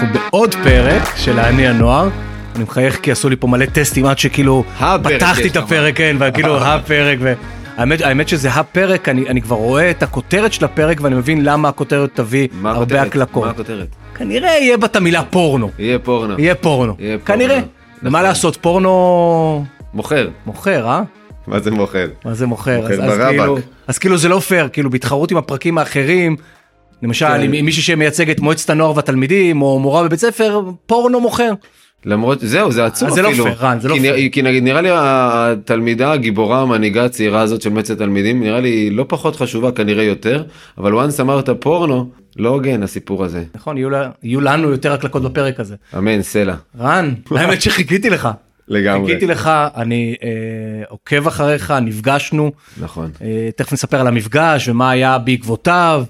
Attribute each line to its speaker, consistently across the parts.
Speaker 1: אנחנו בעוד פרק של האני הנוער. אני מחייך כי עשו לי פה מלא טסטים עד שכאילו
Speaker 2: הפרק
Speaker 1: פתחתי את. הפרק, כן, וכאילו הפרק, והאמת האמת שזה הפרק, אני אני כבר רואה את הכותרת של הפרק ואני מבין למה הכותרת תביא הרבה? הקלקות.
Speaker 2: מה הכותרת?
Speaker 1: כנראה יהיה בה את המילה פורנו.
Speaker 2: יהיה פורנו.
Speaker 1: יהיה פורנו.
Speaker 2: יהיה פורנו.
Speaker 1: כנראה.
Speaker 2: נכון.
Speaker 1: ומה לעשות, פורנו
Speaker 2: מוכר.
Speaker 1: מוכר, אה?
Speaker 2: מה זה מוכר?
Speaker 1: מה זה מוכר?
Speaker 2: מוכר
Speaker 1: אז, אז,
Speaker 2: ברבק.
Speaker 1: כאילו, אז כאילו זה לא פייר, כאילו בהתחרות עם הפרקים האחרים, למשל
Speaker 2: כן.
Speaker 1: עם מישהי שמייצג את מועצת הנוער והתלמידים, או מורה בבית ספר, פורנו מוכר.
Speaker 2: למרות, זהו, זה עצוב
Speaker 1: אז זה לא
Speaker 2: אפילו.
Speaker 1: פייר, רן, זה לא
Speaker 2: כי
Speaker 1: פייר.
Speaker 2: נראה- כי נגיד, נראה לי התלמידה הגיבורה המנהיגה הצעירה הזאת של מועצת תלמידים, נראה לי לא פחות חשובה, כנראה יותר, אבל once אמרת פורנו, לא הוגן הסיפור הזה.
Speaker 1: נכון, יהיו, יהיו לנו יותר הקלקות בפרק הזה.
Speaker 2: אמן, סלע.
Speaker 1: רן, האמת שחיכיתי לך.
Speaker 2: לגמרי.
Speaker 1: חיכיתי לך, אני אה, עוקב אחריך, נפגשנו,
Speaker 2: נכון.
Speaker 1: אה, תכף נספר על המפגש ומה היה בעקבותיו,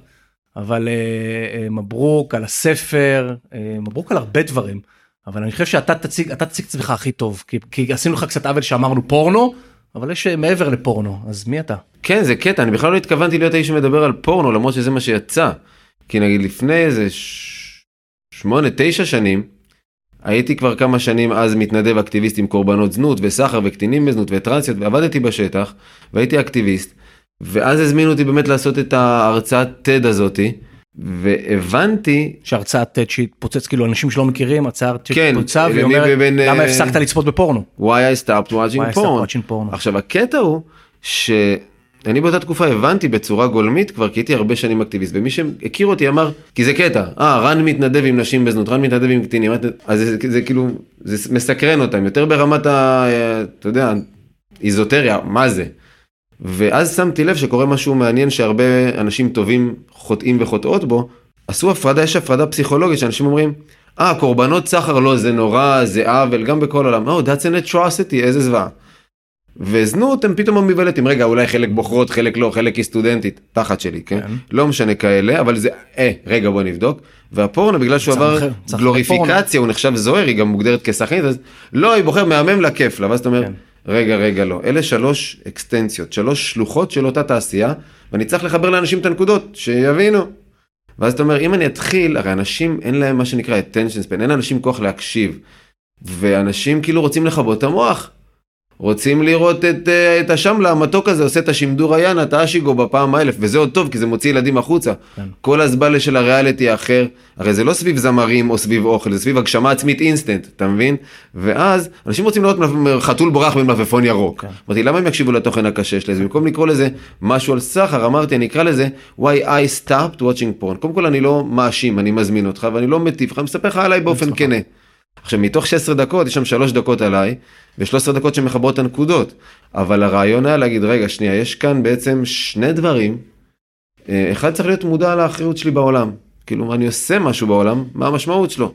Speaker 1: אבל אה, אה, מברוק על הספר, אה, מברוק על הרבה דברים, אבל אני חושב שאתה תציג, אתה תציג את עצמך הכי טוב, כי, כי עשינו לך קצת עוול שאמרנו פורנו, אבל יש מעבר לפורנו, אז מי אתה?
Speaker 2: כן, זה קטע, אני בכלל לא התכוונתי להיות האיש שמדבר על פורנו, למרות שזה מה שיצא. כי נגיד לפני איזה. שמונה, תשע שנים, הייתי כבר כמה שנים אז מתנדב אקטיביסט עם קורבנות זנות וסחר וקטינים בזנות וטרנסיות, ועבדתי בשטח, והייתי אקטיביסט, ואז הזמינו אותי באמת לעשות את ההרצאת TED הזאתי, והבנתי,
Speaker 1: שהרצאת TED שהתפוצץ כאילו אנשים שלא מכירים, הרצאת
Speaker 2: כן,
Speaker 1: שהתפוצצה והיא אומרת
Speaker 2: מבין,
Speaker 1: למה
Speaker 2: אה,
Speaker 1: הפסקת לצפות בפורנו?
Speaker 2: why I stopped watching porn.
Speaker 1: watching porn.
Speaker 2: עכשיו הקטע הוא שאני באותה תקופה הבנתי בצורה גולמית כבר כי הייתי הרבה שנים אקטיביסט ומי שהכיר אותי אמר כי זה קטע אה רן מתנדב עם נשים בזנות רן מתנדב עם קטינים אז זה, זה כאילו זה מסקרן אותם יותר ברמת ה... אתה יודע איזוטריה מה זה. ואז שמתי לב שקורה משהו מעניין שהרבה אנשים טובים חוטאים וחוטאות בו עשו הפרדה יש הפרדה פסיכולוגית שאנשים אומרים. אה קורבנות סחר לא זה נורא זה עוול גם בכל העולם. Oh, that's an atrocity איזה זוועה. וזנות הם פתאום אמביוולנטים רגע אולי חלק בוחרות חלק לא חלק היא סטודנטית תחת שלי כן
Speaker 1: כן.
Speaker 2: לא משנה כאלה אבל זה אה רגע בוא נבדוק והפורנו בגלל שהוא עבר גלוריפיקציה הוא נחשב זוהר היא גם מוגדרת כשחקנית אז לא היא בוחרת מהמם לה כיף לה ואז אתה אומר
Speaker 1: כן.
Speaker 2: רגע רגע לא אלה שלוש אקסטנציות שלוש שלוחות של אותה תעשייה ואני צריך לחבר לאנשים את הנקודות שיבינו. ואז אתה אומר אם אני אתחיל הרי אנשים אין להם מה שנקרא attention span אין לאנשים כוח להקשיב. ואנשים כאילו רוצים לכבות את המוח. רוצים לראות את, אה, את השמלה המתוק הזה עושה את השמדור היאנה, את האשיגו בפעם האלף, וזה עוד טוב כי זה מוציא ילדים החוצה.
Speaker 1: כן.
Speaker 2: כל הזבלה של הריאליטי האחר, הרי זה לא סביב זמרים או סביב אוכל, זה סביב הגשמה עצמית אינסטנט, אתה מבין? ואז אנשים רוצים לראות חתול בורח במלפפון ירוק.
Speaker 1: כן.
Speaker 2: אמרתי, למה הם יקשיבו לתוכן הקשה שלהם? במקום לקרוא לזה משהו על סחר, אמרתי, אני אקרא לזה why I stopped watching porn. קודם כל אני לא מאשים, אני מזמין אותך ואני לא מטיף לך, אני מספר לך עליי באופן. כנה. עכשיו מתוך 16 דקות יש שם 3 דקות עליי ו-13 דקות שמחברות את הנקודות אבל הרעיון היה להגיד רגע שנייה יש כאן בעצם שני דברים. אה, אחד צריך להיות מודע לאחריות שלי בעולם כאילו אני עושה משהו בעולם מה המשמעות שלו.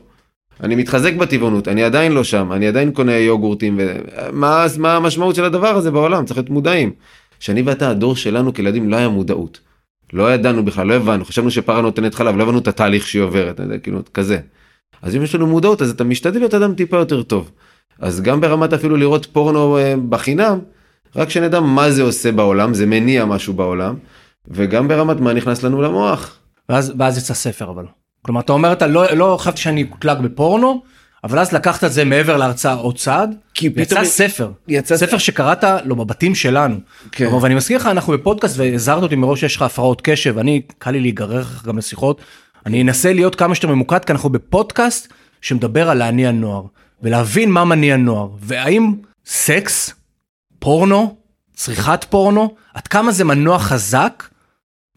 Speaker 2: אני מתחזק בטבעונות אני עדיין לא שם אני עדיין קונה יוגורטים ומה מה המשמעות של הדבר הזה בעולם צריך להיות מודעים. שאני ואתה הדור שלנו כילדים לא היה מודעות. לא ידענו בכלל לא הבנו חשבנו שפרה נותנת חלב לא הבנו את התהליך שהיא עוברת כאילו כזה. אז אם יש לנו מודעות אז אתה משתדל להיות אדם טיפה יותר טוב. אז גם ברמת אפילו לראות פורנו אה, בחינם, רק שנדע מה זה עושה בעולם, זה מניע משהו בעולם, וגם ברמת מה נכנס לנו למוח.
Speaker 1: ואז, ואז יצא ספר אבל. כלומר אתה אומר אתה לא, לא חשבתי שאני אקלג בפורנו, אבל אז לקחת את זה מעבר להרצאה עוד צעד,
Speaker 2: כי פתאום-
Speaker 1: ספר,
Speaker 2: יצא
Speaker 1: ספר שקראת לו בבתים שלנו.
Speaker 2: כן.
Speaker 1: כלומר, ואני מזכיר לך אנחנו בפודקאסט והזהרת אותי מראש שיש לך הפרעות קשב, אני קל לי להיגרר לך גם לשיחות, אני אנסה להיות כמה שיותר ממוקד כי אנחנו בפודקאסט שמדבר על להניע נוער, ולהבין מה מניע נוער, והאם סקס, פורנו, צריכת פורנו, עד כמה זה מנוע חזק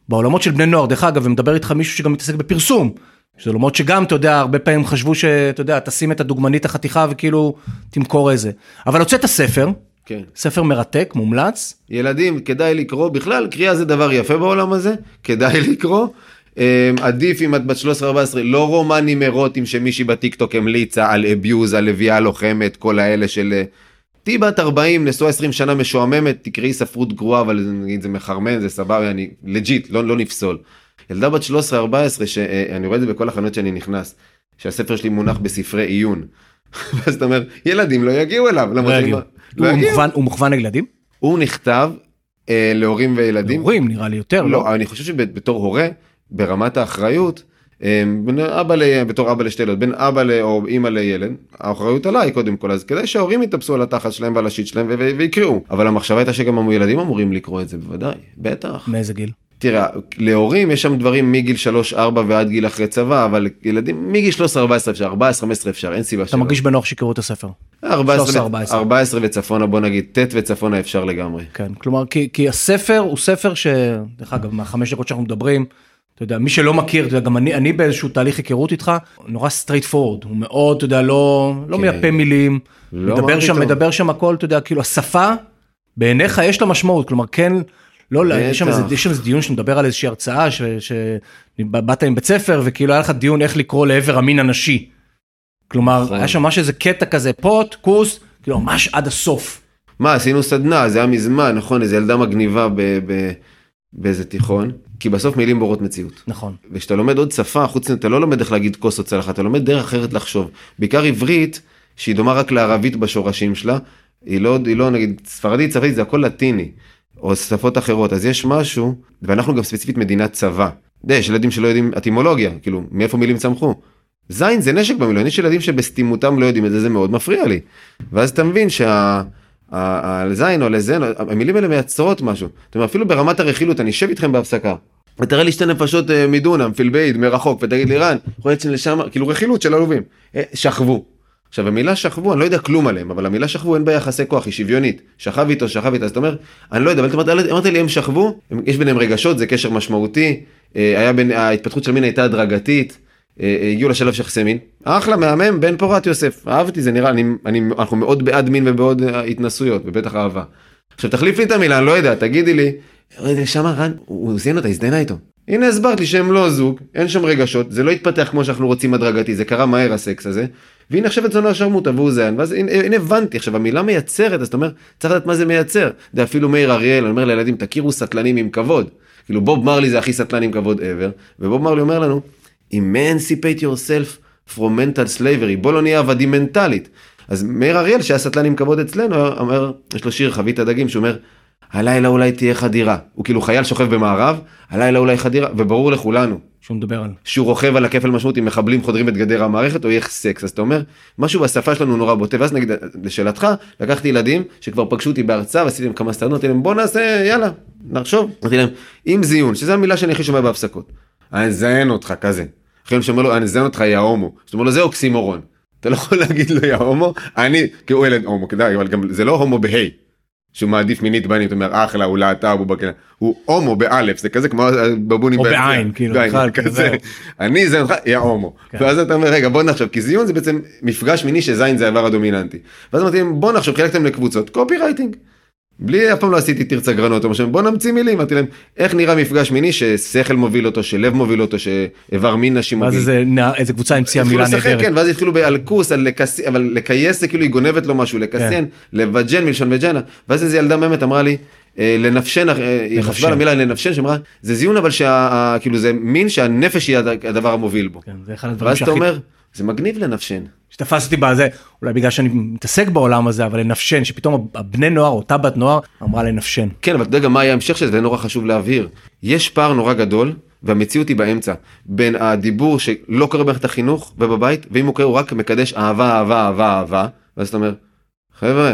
Speaker 1: בעולמות של בני נוער, דרך אגב, ומדבר איתך מישהו שגם מתעסק בפרסום. שזה עולמות שגם, אתה יודע, הרבה פעמים חשבו שאתה יודע, תשים את הדוגמנית החתיכה וכאילו תמכור איזה. אבל הוצאת ספר,
Speaker 2: כן.
Speaker 1: ספר מרתק, מומלץ,
Speaker 2: ילדים כדאי לקרוא בכלל קריאה זה דבר יפה בעולם הזה כדאי לקרוא. אה, עדיף אם את בת 13-14 לא רומנים אירוטיים שמישהי בטיקטוק המליצה על אביוז על לביאה לוחמת כל האלה של אה, תהיי בת 40 נשואה 20 שנה משועממת תקראי ספרות גרועה אבל נגיד זה מחרמן זה סבבה אני legit לא, לא נפסול. ילדה בת 13-14 שאני רואה את זה בכל החנויות שאני נכנס שהספר שלי מונח בספרי עיון. ואז אתה אומר ילדים לא יגיעו אליו.
Speaker 1: לא יגיעו.
Speaker 2: לא
Speaker 1: הוא. מוכוון- הוא מוכוון לילדים?
Speaker 2: הוא נכתב אה, להורים וילדים.
Speaker 1: הורים נראה לי יותר, לא?
Speaker 2: לא, אני חושב שבתור הורה, ברמת האחריות, אה, בין אבא ל... בתור אבא לשתי ילדות, בין אבא ל... או אימא לילד, האחריות עליי קודם כל, אז כדאי שההורים יתאפסו על התחת שלהם ועל השיט שלהם ו- ויקראו. אבל המחשבה הייתה שגם הילדים אמורים לקרוא את זה, בוודאי, בטח.
Speaker 1: מאיזה גיל?
Speaker 2: תראה, להורים יש שם דברים מגיל 3-4 ועד גיל אחרי צבא, אבל ילדים מגיל 13-14 אפשר, 14-15 אפשר, אין סיבה
Speaker 1: אתה מרגיש בנוח שיקראו את הספר.
Speaker 2: 14,
Speaker 1: 13-14.
Speaker 2: 14 וצפונה, בוא נגיד, ט' וצפונה אפשר לגמרי.
Speaker 1: כן, כלומר, כי, כי הספר הוא ספר ש... דרך אגב, מהחמש דקות שאנחנו מדברים, אתה יודע, מי שלא מכיר, אתה יודע, גם אני, אני באיזשהו תהליך היכרות איתך, נורא straightforward, הוא מאוד, אתה יודע, לא, לא
Speaker 2: כן.
Speaker 1: מייפה מילים,
Speaker 2: לא,
Speaker 1: מדבר שם,
Speaker 2: פתאום.
Speaker 1: מדבר שם הכל, אתה יודע, כאילו השפה, בעיניך יש לה משמעות, כלומר, כן, לא, לא, יש שם איזה. יש שם איזה דיון שמדבר על איזושהי הרצאה, שבאת עם בית ספר, וכאילו היה לך דיון איך לקרוא לעבר המין הנשי. כלומר,
Speaker 2: נכון.
Speaker 1: היה שם ממש איזה קטע כזה, פות, כוס, כאילו ממש עד הסוף.
Speaker 2: מה, עשינו סדנה, זה היה מזמן, נכון, איזה ילדה מגניבה ב, ב, באיזה תיכון, כי בסוף מילים בורות מציאות.
Speaker 1: נכון.
Speaker 2: וכשאתה לומד עוד שפה, חוץ מזה, אתה לא לומד איך להגיד כוס או צלחת, אתה לומד דרך אחרת לחשוב. בעיקר עברית, שהיא דומה רק לערבית בשורשים שלה, היא לא, היא לא נגיד, ספרדית, צרפתית, זה הכל לטיני, או שפות אחרות, אז יש משהו, ואנחנו גם ספציפית מדינת צבא. יש ילדים שלא יודעים אטימולוגיה, כאילו, מאיפה מילים צמחו. זין זה נשק במילון, יש ילדים שבסתימותם לא יודעים את זה, זה מאוד מפריע לי. ואז אתה מבין שה... על זין או על זן, המילים האלה מייצרות משהו. זאת אומרת, אפילו ברמת הרכילות, אני אשב איתכם בהפסקה. ותראה לי שתי נפשות אה, מדונם, פילבעיד, מרחוק, ותגיד לי רן, יכול להיות שלשם, כאילו רכילות של עלובים. אה, שכבו. עכשיו המילה שכבו, אני לא יודע כלום עליהם, אבל המילה שכבו אין בה יחסי כוח, היא שוויונית. שכב איתו, שכב איתה, אז אתה אומר, אני לא יודע, אבל אמרת, אמרת לי הם שכבו, יש ביניהם רגשות, זה קשר משמעותי, אה, היה בין, ההתפתחות של מין הייתה הדרגתית, הגיעו לשלב של יחסי מין, אחלה, מהמם, בן פורת יוסף, אהבתי, זה נראה, אני, אני, אנחנו מאוד בעד מין ובעוד אה, התנסויות, ובטח אהבה. עכשיו תחליף לי את המילה, אני לא יודע, תגידי לי, רגע, שמה רן, הוא זיין אותה, הזדיינה איתו. הנה הסברת לי שהם לא זוג, אין שם רגשות, זה לא התפתח כמו שאנחנו רוצים הדרגתי, זה קרה מהר הסקס הזה, והנה עכשיו את זונו השרמוטה והוא זיין, ואז הנה, הנה הבנתי, עכשיו המילה מייצרת, אז אתה אומר, צריך לדעת מה זה מייצר. זה אפילו מאיר אריאל, אומר לילדים, תכירו סטלנים עם כבוד. כאילו בוב מרלי זה הכי סטלן עם כבוד ever, ובוב מרלי אומר לנו, emancipate yourself from mental slavery, בוא לא נהיה עבדים מנטלית. אז מאיר אריאל שהיה סטלן עם כבוד אצלנו, אומר, יש לו שיר חבית הדגים שהוא אומר, הלילה אולי תהיה חדירה. הוא כאילו חייל שוכב במערב, הלילה אולי חדירה, וברור לכולנו,
Speaker 1: שהוא מדבר על...
Speaker 2: שהוא רוכב על הכפל משמעות אם מחבלים חודרים את גדר המערכת או יהיה סקס אז אתה אומר משהו בשפה שלנו נורא בוטה ואז נגיד לשאלתך לקחתי ילדים שכבר פגשו אותי בהרצאה ועשיתי להם כמה סטרנות אמרתי להם בוא נעשה יאללה נחשוב אמרתי להם עם זיון שזה המילה שאני הכי שומע בהפסקות. אני אזיין אותך כזה. אחרי שאומר לו אני אזיין אותך יא הומו. זאת אומרת לו זה אוקסימורון. אתה לא יכול להגיד לו יא הומו אני כי הוא ילד הומו כדאי אבל גם זה לא הומו בהיי. שהוא מעדיף מינית בנים, אתה אומר אחלה, הוא להט"ב, הוא בקטע, הוא הומו באלף, זה כזה כמו בבונים
Speaker 1: או. בעין, כאילו,
Speaker 2: בעין, כזה. אני זה אותך, יא הומו.
Speaker 1: כן.
Speaker 2: ואז אתה אומר רגע בוא נחשוב, כי זיון זה בעצם מפגש מיני שזין זה האיבר הדומיננטי. ואז אמרתי בוא נחשוב, חילקתם לקבוצות, קופי רייטינג. בלי אף פעם לא עשיתי תרצה גרנות או משהו, בוא נמציא מילים, אמרתי להם איך נראה מפגש מיני ששכל מוביל אותו, שלב מוביל אותו, שאיבר מין נשי
Speaker 1: ואז
Speaker 2: מוביל.
Speaker 1: איזה נער- איזה קבוצה המציאה מילה נהדרת.
Speaker 2: כן, ואז התחילו באלקוס, על לקס... אבל לקייס זה כאילו היא גונבת לו משהו, לקסיין,
Speaker 1: כן.
Speaker 2: לבג'ן מלשון וג'נה, ואז איזה ילדה באמת אמרה לי, אה, לנפשן, אה, היא. חשבה על המילה לנפשן, שאמרה, זה זיון אבל שה... כאילו זה מין שהנפש היא הד- הדבר המוביל בו.
Speaker 1: כן, זה אחד הדברים
Speaker 2: ואז אתה
Speaker 1: שהכי...
Speaker 2: אומר, זה מגניב לנפשן.
Speaker 1: שתפס אותי בזה, אולי בגלל שאני מתעסק בעולם הזה, אבל לנפשן, שפתאום הבני נוער, אותה בת נוער, אמרה לנפשן.
Speaker 2: כן, אבל אתה יודע גם מה היה ההמשך של זה, זה נורא חשוב להבהיר. יש פער נורא גדול, והמציאות היא באמצע, בין הדיבור שלא קורה במערכת החינוך ובבית, ואם הוא קורה הוא רק מקדש אהבה, אהבה, אהבה, אהבה, ואז אתה אומר, חבר'ה,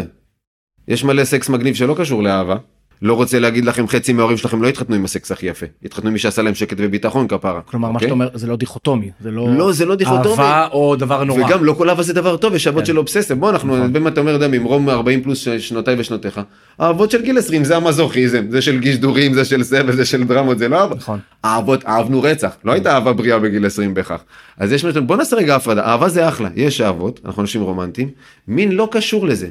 Speaker 2: יש מלא סקס מגניב שלא קשור לאהבה. לא רוצה להגיד לכם חצי מההורים שלכם לא התחתנו עם הסקס הכי יפה, התחתנו עם מי שעשה להם שקט וביטחון כפרה.
Speaker 1: כלומר, מה
Speaker 2: אוקיי?
Speaker 1: שאתה אומר, זה לא דיכוטומי, זה לא...
Speaker 2: לא, זה לא דיכוטומי.
Speaker 1: אהבה או דבר נורא.
Speaker 2: וגם לא כל אהבה זה דבר טוב, יש אהבות
Speaker 1: כן.
Speaker 2: של אובססיה. בוא אנחנו,
Speaker 1: נכון.
Speaker 2: באמת אתה אומר, יודע, ממרום 40 פלוס שנותיי ושנותיך, האהבות של גיל 20 זה המזוכיזם, זה של גישדורים, זה של סבל, זה של דרמות, זה לא אהבה.
Speaker 1: נכון.
Speaker 2: אהבות, אהבנו רצח, לא הייתה אהבה בריאה בגיל 20 בהכרח. אז יש משהו, בוא נעשה רגע הפרדה, אהבה זה אחלה, יש אהבות, אנחנו אנשים רומנטיים, מין לא קשור לזה.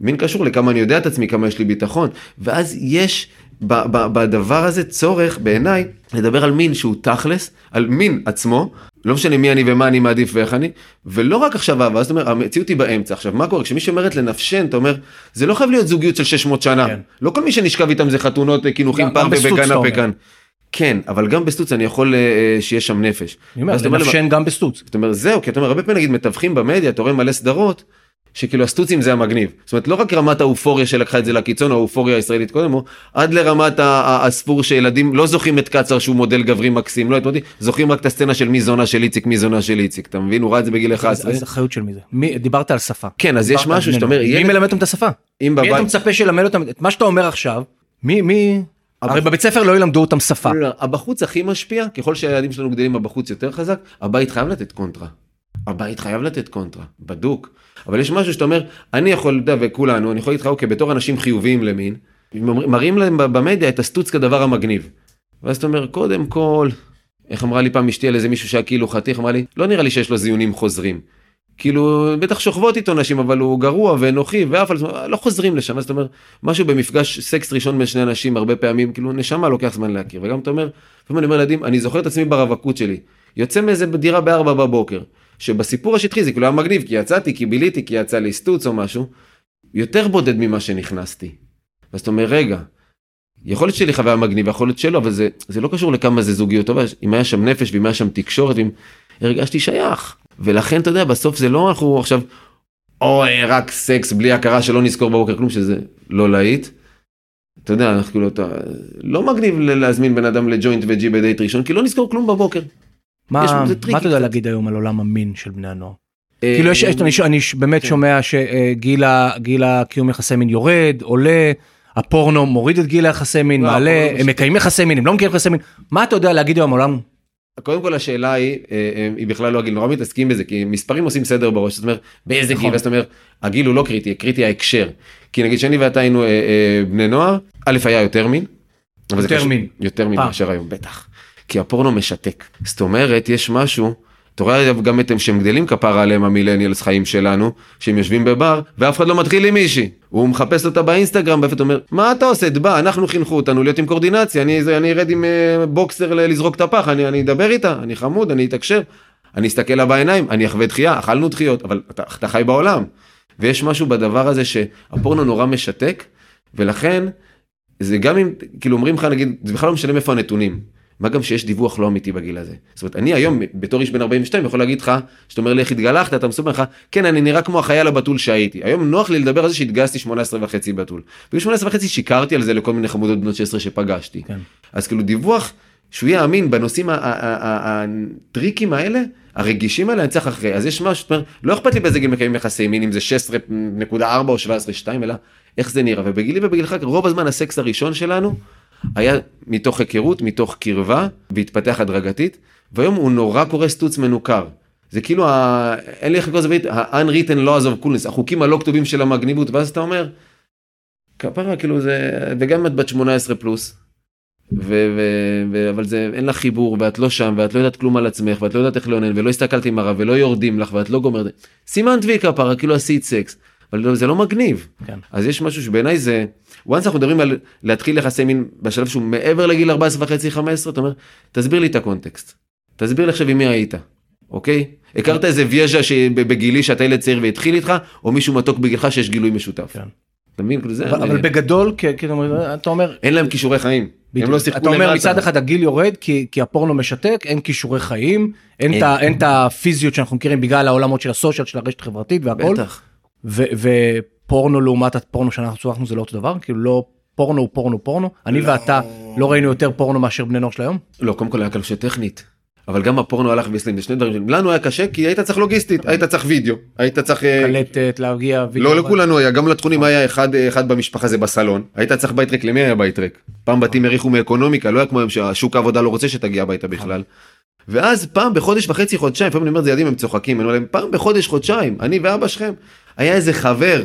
Speaker 2: מין קשור לכמה אני יודע את עצמי, כמה יש לי ביטחון, ואז יש בדבר הזה צורך בעיניי לדבר על מין שהוא תכלס, על מין עצמו, לא משנה מי אני ומה אני מעדיף ואיך אני, ולא רק עכשיו אהבה, אז אתה אומר, המציאות היא באמצע. עכשיו, מה קורה? כשמישהי אומרת לנפשן, אתה אומר, זה לא חייב להיות זוגיות של 600 שנה.
Speaker 1: כן.
Speaker 2: לא כל מי שנשכב איתם זה חתונות, קינוחים,
Speaker 1: בסטוץ, אתה
Speaker 2: וקנאפה
Speaker 1: אומר.
Speaker 2: כאן. כן, אבל גם בסטוץ אני יכול אה, שיהיה שם נפש.
Speaker 1: אני אומר, לנפשן גם בסטוץ.
Speaker 2: זאת אומרת, זהו, כי אתה אומר, הרבה פעמים נגיד מתווכים במדיה, אתה רואה מלא סדרות, שכאילו הסטוצים זה המגניב. זאת אומרת, לא רק רמת האופוריה שלקחה את זה לקיצון, האופוריה הישראלית קודם, או עד לרמת הספור שילדים לא זוכרים את קצר שהוא מודל גברי מקסים, לא את מודי, זוכרים רק את הסצנה של מי זונה של איציק, מי זונה של איציק, אתה מבין? הוא ראה את זה בגיל 11.
Speaker 1: אז אחריות של מי זה? מי, דיברת על שפה.
Speaker 2: כן, אז יש משהו שאתה אומר.
Speaker 1: מי
Speaker 2: ילד-
Speaker 1: מלמד אותם את השפה?
Speaker 2: אם
Speaker 1: מי אתה
Speaker 2: בבית...
Speaker 1: מצפה שילמד אותם את מה שאתה אומר עכשיו? מי, מי... הרי בבית ספר לא ילמדו אותם שפה.
Speaker 2: לא, לא, הבחוץ הכי משפיע, ככל שהילדים שלנו גדלים הבחוץ יותר חזק, הבית חייב לתת קונטרה. הבית חייב לתת קונטרה, בדוק. אבל יש משהו שאתה אומר, אני יכול, אתה יודע, וכולנו, אני יכול להגיד לך, אוקיי, בתור אנשים חיוביים למין, מראים- להם במדיה את הסטוץ כדבר המגניב. ואז אתה אומר, קודם כל, איך אמרה לי פעם אשתי על איזה מישהו שהיה כאילו חתיך, אמרה לי, לא נראה לי שיש לו זיונים חוזרים. כאילו, בטח שוכבות איתו נשים, אבל הוא גרוע ואנוכי, ואף על זה, לא חוזרים לשם, אז אתה אומר, משהו במפגש סקס ראשון בין שני אנשים, הרבה פעמים, כאילו, נשמה לוקח זמן להכיר. וגם אתה אומר, לפעמים אני אומר לילדים, אני זוכר את עצמי ברווקות שלי, יוצא מאיזה דירה בארבע בבוקר, שבסיפור השטחי זה כאילו היה מגניב, כי יצאתי, כי ביליתי, כי יצא לי סטוץ או משהו, יותר בודד ממה שנכנסתי. אז אתה אומר, רגע, יכול להיות שלי חוויה מגניבה, יכול להיות שלא, אבל זה, זה לא קשור לכמה זה זוגיות טובה, אם היה שם נפש ואם היה שם תקשורת, ואם הרגשתי שייך. ולכן אתה יודע, בסוף זה לא אנחנו עכשיו, אוי, רק סקס בלי הכרה שלא נזכור בבוקר כלום, שזה לא להיט. אתה יודע, אנחנו כאילו, אתה, לא מגניב להזמין בן אדם לג'וינט וג'י בדייט ראשון, כי לא נזכור כלום בבוקר.
Speaker 1: מה אתה יודע. להגיד היום על עולם המין של בני הנוער?
Speaker 2: אה,
Speaker 1: כאילו יש, יש- אני אני באמת
Speaker 2: כן.
Speaker 1: שומע שגיל ה- גיל הקיום יחסי מין יורד, עולה, הפורנו מוריד את גיל היחסי מין,
Speaker 2: לא,
Speaker 1: מעלה, הם מקיימים יחסי מין, הם לא מקיימים יחסי מין. מה אתה יודע להגיד היום על עולם?
Speaker 2: קודם כל השאלה היא, אה, אה, היא בכלל לא הגיל, נורא מתעסקים בזה, כי מספרים עושים סדר בראש, זאת אומרת, באיזה
Speaker 1: נכון.
Speaker 2: גיל, אז אתה אומר, הגיל הוא לא קריטי, קריטי ההקשר. כי נגיד שאני ואתה היינו אה, אה, בני נוער, א' היה יותר מין.
Speaker 1: יותר מין.
Speaker 2: יותר מין. מאשר היום, בטח. כי הפורנו משתק. זאת אומרת, יש משהו, אתה רואה גם את הם שהם גדלים כפרה עליהם המילניאלס חיים שלנו, שהם יושבים בבר, ואף אחד לא מתחיל עם מישהי. הוא מחפש אותה באינסטגרם, ואיפה אתה אומר, מה אתה עושה? בא, אנחנו חינכו אותנו להיות עם קורדינציה, אני, אני ארד עם אה, בוקסר לזרוק את הפח, אני, אני אדבר איתה, אני חמוד, אני אתקשר, אני אסתכל לה בעיניים, אני אחווה דחייה, אכלנו דחיות, אבל אתה, אתה חי בעולם. ויש משהו בדבר הזה שהפורנו נורא משתק, ולכן, זה גם אם, כאילו אומרים לך נגיד, זה בכלל לא משנה מאיפה הנתונים. מה גם שיש דיווח לא אמיתי בגיל הזה. זאת אומרת, אני היום, בתור איש בן 42, יכול להגיד לך, שאתה אומר לי איך התגלחת, אתה מסופר לך, כן, אני נראה כמו החייל הבתול שהייתי. היום נוח לי לדבר על זה שהתגייסתי 18 וחצי בתול. בגיל 18 וחצי שיקרתי על זה לכל מיני חמודות בנות 16 שפגשתי.
Speaker 1: כן.
Speaker 2: אז כאילו דיווח שהוא יהיה אמין בנושאים הטריקים האלה, הרגישים האלה, אני צריך אחרי. אז יש משהו, זאת אומרת, לא אכפת לי באיזה גיל מקיימים יחסי מין, אם זה 16.4 או 17.2, אלא איך זה נראה. ובגילי ובגילך, רוב הזמן הסקס הראשון שלנו היה מתוך היכרות, מתוך קרבה, והתפתח הדרגתית, והיום הוא נורא קורא סטוץ מנוכר. זה כאילו, ה... אין לי איך לקרוא לזה ה-unwritten laws of coolness, החוקים הלא כתובים של המגניבות, ואז אתה אומר, כפרה, כאילו זה, וגם אם את בת 18 פלוס, ו- ו- ו- אבל זה אין לך חיבור ואת לא שם ואת לא יודעת כלום על עצמך ואת לא יודעת איך לאונן ולא הסתכלת עם הרב ולא יורדים לך ואת לא גומרת סימן וי כפרה כאילו עשית סקס אבל זה לא מגניב.
Speaker 1: כן.
Speaker 2: אז יש משהו שבעיניי זה once אנחנו מדברים על להתחיל יחסי מין בשלב שהוא מעבר לגיל 14 וחצי 15 אתה אומר תסביר לי את הקונטקסט. תסביר לי עכשיו עם מי היית אוקיי? הכרת איזה ויאז'ה שבגילי שאתה ילד צעיר והתחיל איתך או מישהו מתוק בגילך שיש גילוי משותף?
Speaker 1: כן.
Speaker 2: אתה מבין? כאילו זה
Speaker 1: אבל אבל בגדול, כ- כאילו, אתה אומר,
Speaker 2: אין להם כישורי חיים. הם לא שיחקו
Speaker 1: אתה אומר
Speaker 2: למטה.
Speaker 1: מצד אחד הגיל יורד כי, כי הפורנו משתק, אין כישורי חיים, אין את הפיזיות שאנחנו מכירים בגלל העולמות של הסושיאל, של הרשת החברתית והכל,
Speaker 2: בטח.
Speaker 1: ופורנו לעומת הפורנו שאנחנו צורכנו זה לא אותו דבר, כאילו לא פורנו הוא פורנו פורנו, אני ואתה לא ראינו יותר פורנו מאשר בני נוער של היום,
Speaker 2: לא, קודם כל היה קשה טכנית. אבל גם הפורנו הלך והסלים, זה שני דברים. לנו היה קשה כי היית צריך לוגיסטית, היית צריך וידאו, היית צריך... אה,
Speaker 1: קלטת, להגיע,
Speaker 2: לא
Speaker 1: וידאו.
Speaker 2: לכולנו היה, גם לתכונים היה אחד, אחד במשפחה זה בסלון. היית צריך בית ריק, למי היה בית ריק? פעם בתים האריכו מאקונומיקה, לא היה כמו היום שהשוק העבודה לא רוצה שתגיע הביתה בכלל. ואז פעם בחודש וחצי חודשיים, לפעמים אני אומר את זה ילדים הם צוחקים, אני אומר להם פעם בחודש חודשיים, אני ואבא שלכם, היה איזה חבר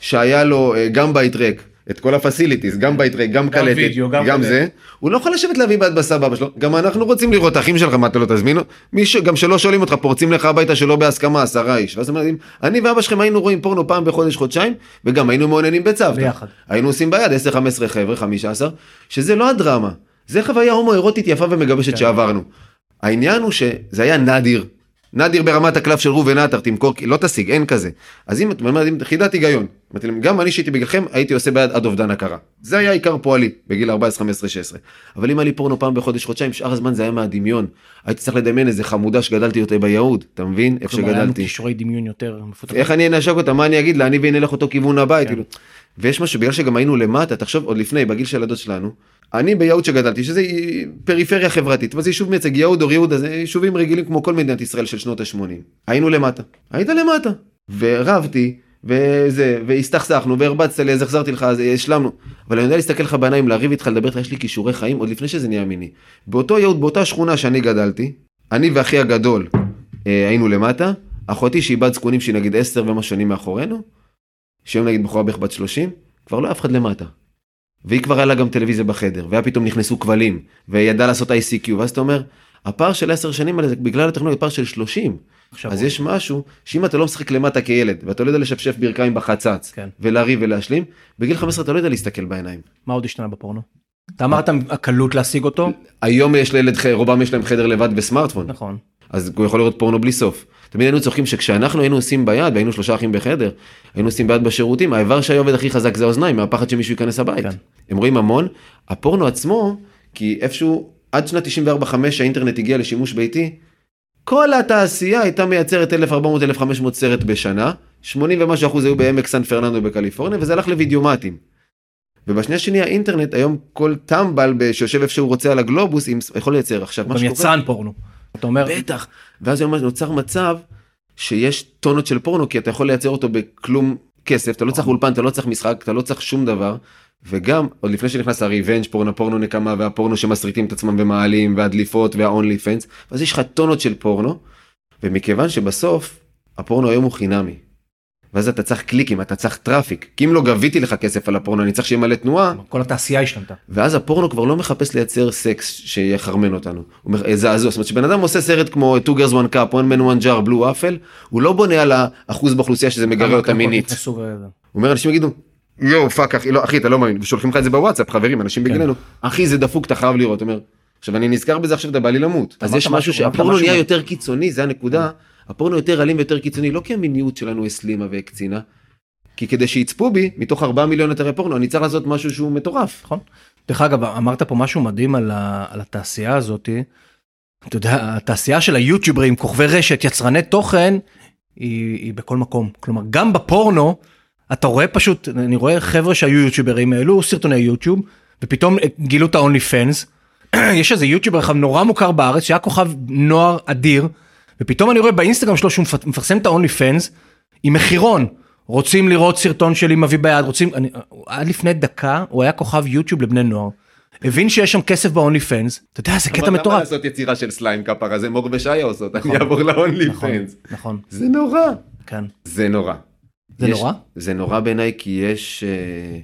Speaker 2: שהיה לו אה, גם בית ריק. את כל הפסיליטיז, גם בית ריק, גם קלטת,
Speaker 1: וידאו, גם
Speaker 2: גם. זה, הוא לא יכול לשבת להביא בת בשר באבא שלו, גם אנחנו רוצים לראות אחים שלך, מה אתה לא תזמין? מי ש... גם שלא שואלים אותך, פורצים לך הביתה שלא בהסכמה, עשרה איש. ואז הם אומרים, אני ואבא שלכם היינו רואים פורנו פעם בחודש, חודשיים, וגם היינו מעוניינים בצוותא.
Speaker 1: ביחד.
Speaker 2: היינו עושים ביד 10-15 חבר'ה, 15, שזה לא הדרמה. זה חוויה הומואירוטית יפה ומגבשת
Speaker 1: כן.
Speaker 2: שעברנו. העניין הוא שזה היה נדיר. נדיר ברמת הקלף של ראובן עטר, תמכור, לא תשיג, אין כזה. אז אם את אומרת, אם חידת היגיון, אמרתי להם, גם אני שהייתי בגללכם, הייתי עושה ביד עד אובדן הכרה. זה היה עיקר פועלי, בגיל 14, 15, 16. אבל אם היה לי פורנו פעם בחודש, חודשיים, שאר הזמן זה היה מהדמיון. הייתי צריך לדמיין איזה חמודה שגדלתי אותה ביהוד, אתה מבין? איך
Speaker 1: כלומר, היה לנו
Speaker 2: שגדלתי.
Speaker 1: כישורי דמיון יותר מפותחים.
Speaker 2: איך אני אנשק אותה, מה אני אגיד לה, אני והיא נלך אותו כיוון הבית,
Speaker 1: כן.
Speaker 2: כאילו. ויש משהו, בגלל שגם היינו למטה, תחשוב, עוד לפני, בגיל של הדוד שלנו, אני ביהוד שגדלתי, שזה פריפריה חברתית, אבל זה יישוב מייצג, יהוד אור יהודה, זה יישובים רגילים כמו כל מדינת ישראל של שנות ה-80. היינו למטה, היית למטה. ורבתי, וזה, והסתכסכנו, והרבצת לי, אז החזרתי לך, אז השלמנו. אבל אני יודע להסתכל לך בעיניים, לריב איתך, לדבר איתך, יש לי כישורי חיים, עוד לפני שזה נהיה מיני. באותו יהוד, באותה שכונה שאני גדלתי, אני ואחי הגדול אה, היינו למטה, אחותי שהיא בת זקונים שהיא נגיד 10 ומה שנים מאחורינו, שהיום נגיד בחורה בערך בת 30, כבר לא אף אחד למטה. והיא כבר היה לה גם טלוויזיה בחדר, והיה פתאום נכנסו כבלים, וידעה לעשות ICQ, ואז אתה אומר, הפער של 10 שנים האלה זה בגלל הטכנולוגיה פער של 30.
Speaker 1: עכשיו,
Speaker 2: אז יש משהו שאם אתה לא משחק למטה כילד, ואתה לא יודע לשפשף ברכיים בחצץ,
Speaker 1: כן.
Speaker 2: ולריב ולהשלים, בגיל 15 אתה לא יודע להסתכל בעיניים.
Speaker 1: מה עוד השתנה בפורנו? אתה אמרת הקלות להשיג אותו?
Speaker 2: היום יש לילד, רובם יש להם חדר לבד וסמארטפון,
Speaker 1: נכון.
Speaker 2: אז הוא יכול לראות פורנו בלי סוף. תמיד היינו צוחקים שכשאנחנו היינו עושים ביד, והיינו שלושה אחים בחדר, היינו עושים ביד בשירותים, האיבר שהיה עובד הכי חזק זה האוזניים, מהפחד שמישהו ייכנס הבית.
Speaker 1: כן.
Speaker 2: הם רואים המון, הפורנו עצמו, כי איפשהו, עד שנת 94-5 האינטרנט הגיע לשימוש ביתי, כל התעשייה הייתה מייצרת 1400-1500 סרט בשנה, 80 ומשהו אחוז היו בעמק סן פרננדו בקליפורניה, וזה הלך לוידאומטים. ובשנייה שני האינטרנט, היום כל טמבל שיושב איפה שהוא רוצה על הגלובוס, יכול לייצר עכשיו מה
Speaker 1: גם
Speaker 2: שקורה.
Speaker 1: יצרן פורנו. אתה אומר,
Speaker 2: בטח. ואז היום נוצר מצב שיש טונות של פורנו, כי אתה יכול לייצר אותו בכלום כסף, אתה לא צריך אולפן, אתה לא צריך משחק, אתה לא צריך שום דבר. וגם, עוד לפני שנכנס ה revenge porno, פורנו נקמה והפורנו שמסריטים את עצמם ומעלים, והדליפות וה OnlyFans, אז יש לך טונות של פורנו, ומכיוון שבסוף, הפורנו היום הוא חינמי. ואז אתה צריך קליקים, אתה צריך traffic, כי אם לא גביתי לך כסף על הפורנו, אני צריך שיהיה מלא תנועה,
Speaker 1: כל התעשייה השתנתה.
Speaker 2: ואז הפורנו כבר לא מחפש לייצר סקס שיחרמן אותנו. הוא אומר, זעזוע. זאת אומרת, שבן אדם עושה סרט כמו Two Girls One Cup, One Man One Jar, Blue Waffle, הוא לא בונה על האחוז באוכלוסייה שזה מגרה אותה מינית. הוא אומר, אנשים יגידו, יואו, fuck, אחי, לא, אחי, אתה לא מאמין, ושולחים לך את זה בוואטסאפ, חברים, אנשים
Speaker 1: כן.
Speaker 2: בגילנו, אחי, זה דפוק, אתה חייב לראות. אומר, עכשיו, אני נזכר בזה עכשיו, אתה בא לי למות. אז יש משהו שהפורנו נהיה
Speaker 1: מה-
Speaker 2: יותר קיצוני, זה הנקודה. הפורנו יותר אלים ויותר קיצוני, לא כי המיניות שלנו הסלימה והקצינה, כי כדי שיצפו בי, מתוך 4 מיליון אתרי פורנו, אני צריך לעשות משהו שהוא מטורף.
Speaker 1: נכון. דרך אגב, אמרת פה משהו מדהים על, ה, על התעשייה הזאתי. אתה יודע, התעשייה של היוטיוברים, כוכבי רשת, יצרני תוכן, היא, היא בכל מקום. כלומר, גם בפורנו, אתה רואה פשוט, אני רואה חבר'ה שהיו יוטיוברים, העלו סרטוני יוטיוב, ופתאום גילו את האונלי פנס. יש איזה יוטיובר אחד נורא מוכר בארץ, שהיה כוכב נוער אדיר, ופתאום אני רואה באינסטגרם שלו שהוא מפ- מפרסם את האונלי פנס, עם מחירון. רוצים לראות סרטון שלי מביא ביד, רוצים, אני, עד לפני דקה הוא היה כוכב יוטיוב לבני נוער. הבין שיש שם כסף באונלי פנס, אתה יודע, זה קטע
Speaker 2: אבל למה
Speaker 1: מטורף.
Speaker 2: לעשות יצירה של סליים כפרה זה מור ושיה עושות, אני אעבור להונלי
Speaker 1: נכון,
Speaker 2: פנס.
Speaker 1: נכון,
Speaker 2: זה נורא.
Speaker 1: כן.
Speaker 2: זה נורא.
Speaker 1: זה נורא?
Speaker 2: זה נורא בעיניי כי יש אה,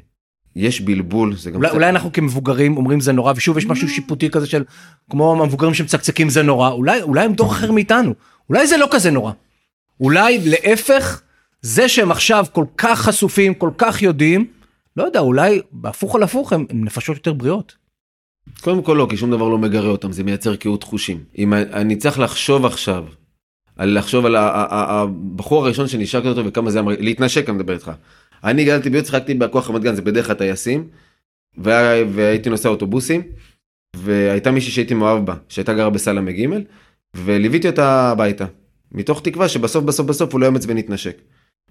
Speaker 2: יש בלבול זה גם
Speaker 1: אולי,
Speaker 2: קצת-
Speaker 1: אולי אנחנו כמבוגרים אומרים זה נורא, ושוב יש משהו שיפוטי כזה של, כמו המבוגרים שמצקצקים זה נורא, אולי, אולי הם דור אחר מאיתנו, אולי זה לא כזה נורא. אולי להפך, זה שהם עכשיו כל כך חשופים, כל כך יודעים, לא יודע, אולי בהפוך על הפוך הם, הם נפשות יותר בריאות.
Speaker 2: קודם כל לא כי שום דבר לא מגרה אותם זה מייצר קהות חושים אם אני צריך לחשוב עכשיו. על לחשוב על הבחור הראשון שנשקתי אותו וכמה זה אמר להתנשק אני מדבר איתך. אני גדלתי ביות שיחקתי בכוח רמת גן זה בדרך כלל טייסים. וה- והייתי נוסע אוטובוסים. והייתה מישהי שהייתי מאוהב בה שהייתה גרה בסלמה ג' וליוויתי אותה הביתה. מתוך תקווה שבסוף בסוף בסוף הוא לא יאמץ ונתנשק.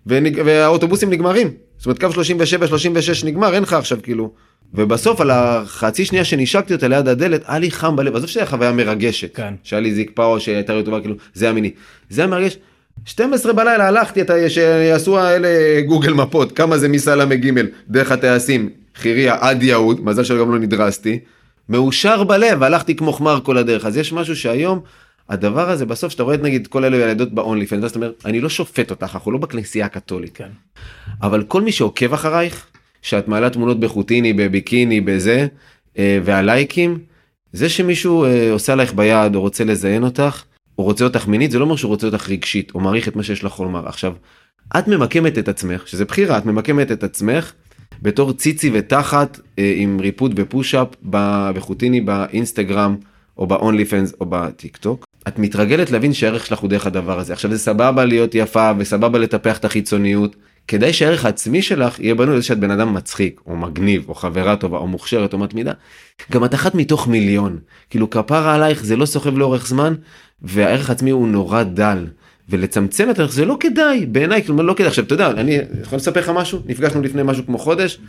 Speaker 2: ונג... והאוטובוסים נגמרים. זאת אומרת קו 37 36 נגמר אין לך עכשיו כאילו. ובסוף על החצי שנייה שנשקתי אותה ליד הדלת היה לי חם בלב עזוב שהיה חוויה מרגשת.
Speaker 1: כן.
Speaker 2: שהיה לי זיק פאו שהייתה לי טובה כאילו זה היה מיני. זה היה מרגש. 12 בלילה הלכתי אתה שיעשו האלה גוגל מפות כמה זה מסלמה ג' דרך הטייסים חיריה עד יהוד מזל שגם לא נדרסתי. מאושר בלב הלכתי כמו חמר כל הדרך אז יש משהו שהיום הדבר הזה בסוף שאתה רואה את נגיד כל אלו ילדות באונלי פנס אתה אומר אני לא שופט אותך אנחנו לא בכנסייה הקתולית
Speaker 1: כן.
Speaker 2: אבל כל מי שעוקב אחרייך שאת מעלה תמונות בחוטיני בביקיני בזה אה, והלייקים זה שמישהו אה, עושה עלייך ביד או רוצה לזיין אותך או רוצה אותך מינית זה לא אומר שהוא רוצה אותך רגשית או מעריך את מה שיש לך לומר עכשיו את ממקמת את עצמך שזה בחירה את ממקמת את עצמך בתור ציצי ותחת אה, עם ריפוד ופוש-אפ ב- בחוטיני באינסטגרם או באונלי פנס או בטיק טוק את מתרגלת להבין שהערך שלך הוא דרך הדבר הזה. עכשיו זה סבבה להיות יפה וסבבה לטפח את החיצוניות. כדאי שהערך העצמי שלך יהיה בנוי לזה שאת בן אדם מצחיק או מגניב או חברה טובה או מוכשרת או מתמידה. גם את אחת מתוך מיליון. כאילו כפרה עלייך זה לא סוחב לאורך זמן והערך העצמי הוא נורא דל. ולצמצם את הערך זה לא כדאי בעיניי כאילו לא כדאי עכשיו אתה יודע אני יכול לספר לך משהו נפגשנו לפני משהו כמו חודש.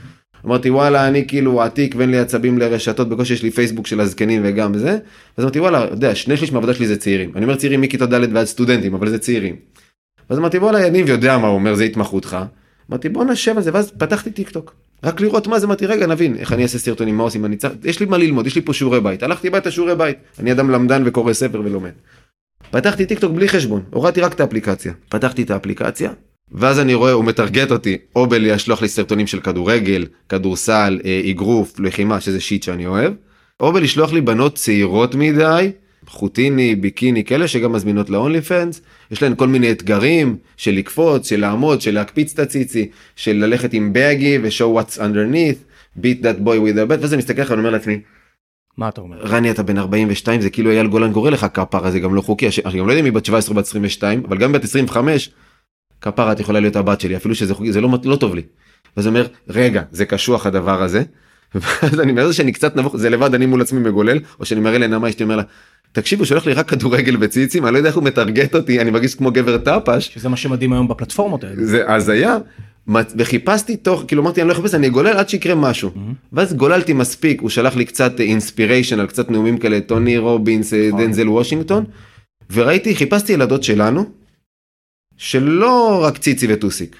Speaker 2: אמרתי וואלה אני כאילו עתיק ואין לי עצבים לרשתות בקושי יש לי פייסבוק של הזקנים וגם זה. אז אמרתי וואלה יודע שני שליש מהעבודה שלי זה צעירים אני אומר צעירים מכיתה ד' ועד סטודנטים אבל זה צעירים. אז אמרתי וואלה יניב יודע מה הוא אומר זה התמחותך. אמרתי בוא נשב על זה ואז פתחתי טיק טוק. רק לראות מה זה אמרתי רגע נבין איך אני אעשה סרטונים מה עושים אני צריך יש לי מה ללמוד יש לי פה שיעורי בית. הלכתי הביתה שיעורי בית. אני אדם למדן וקורא ספר ולומד. פתחתי טיקטוק בלי חשבון הורדתי רק את האפליקציה. פתחתי את האפליקציה ואז אני רואה הוא מטרגט אותי. או בלשלוח לי סרטונים של כדורגל כדורסל אה, אגרוף לחימה שזה שיט שאני אוהב. או בלשלוח לי בנות צעירות מדי חוטיני ביקיני כאלה שגם מזמינות ל OnlyFans יש להן כל מיני אתגרים של לקפוץ של לעמוד של להקפיץ את הציצי של ללכת עם baggy ו-show what's underneath beat that boy with a bat וזה מסתכל לך ואני אומר לעצמי
Speaker 1: מה אתה אומר?
Speaker 2: רני אתה בן 42 זה כאילו אייל גולן קורא לך כפרה זה גם לא חוקי אני גם לא יודע אם היא בת 17 בת 22 אבל גם בת 25 כפרה את יכולה להיות הבת שלי אפילו שזה חוקי זה לא, לא טוב לי. ואז אומר רגע זה קשוח הדבר הזה. ואז אני אומר שאני קצת נבוך זה לבד אני מול עצמי מגולל או שאני מראה לנעמה אשתי אומר לה תקשיבו שולח לי רק כדורגל וציצים אני לא יודע איך הוא מטרגט אותי אני מרגיש כמו גבר טפש
Speaker 1: שזה מה שמדהים היום בפלטפורמות האלה.
Speaker 2: זה הזיה וחיפשתי תוך כאילו אמרתי אני לא אחפש אני גולל עד שיקרה משהו. ואז גוללתי מספיק הוא שלח לי קצת אינספיריישן על קצת נאומים כאלה טוני רובינס דנזל וושינגטון וראיתי חיפשתי ילדות שלנו שלא רק ציצי וטוסיק.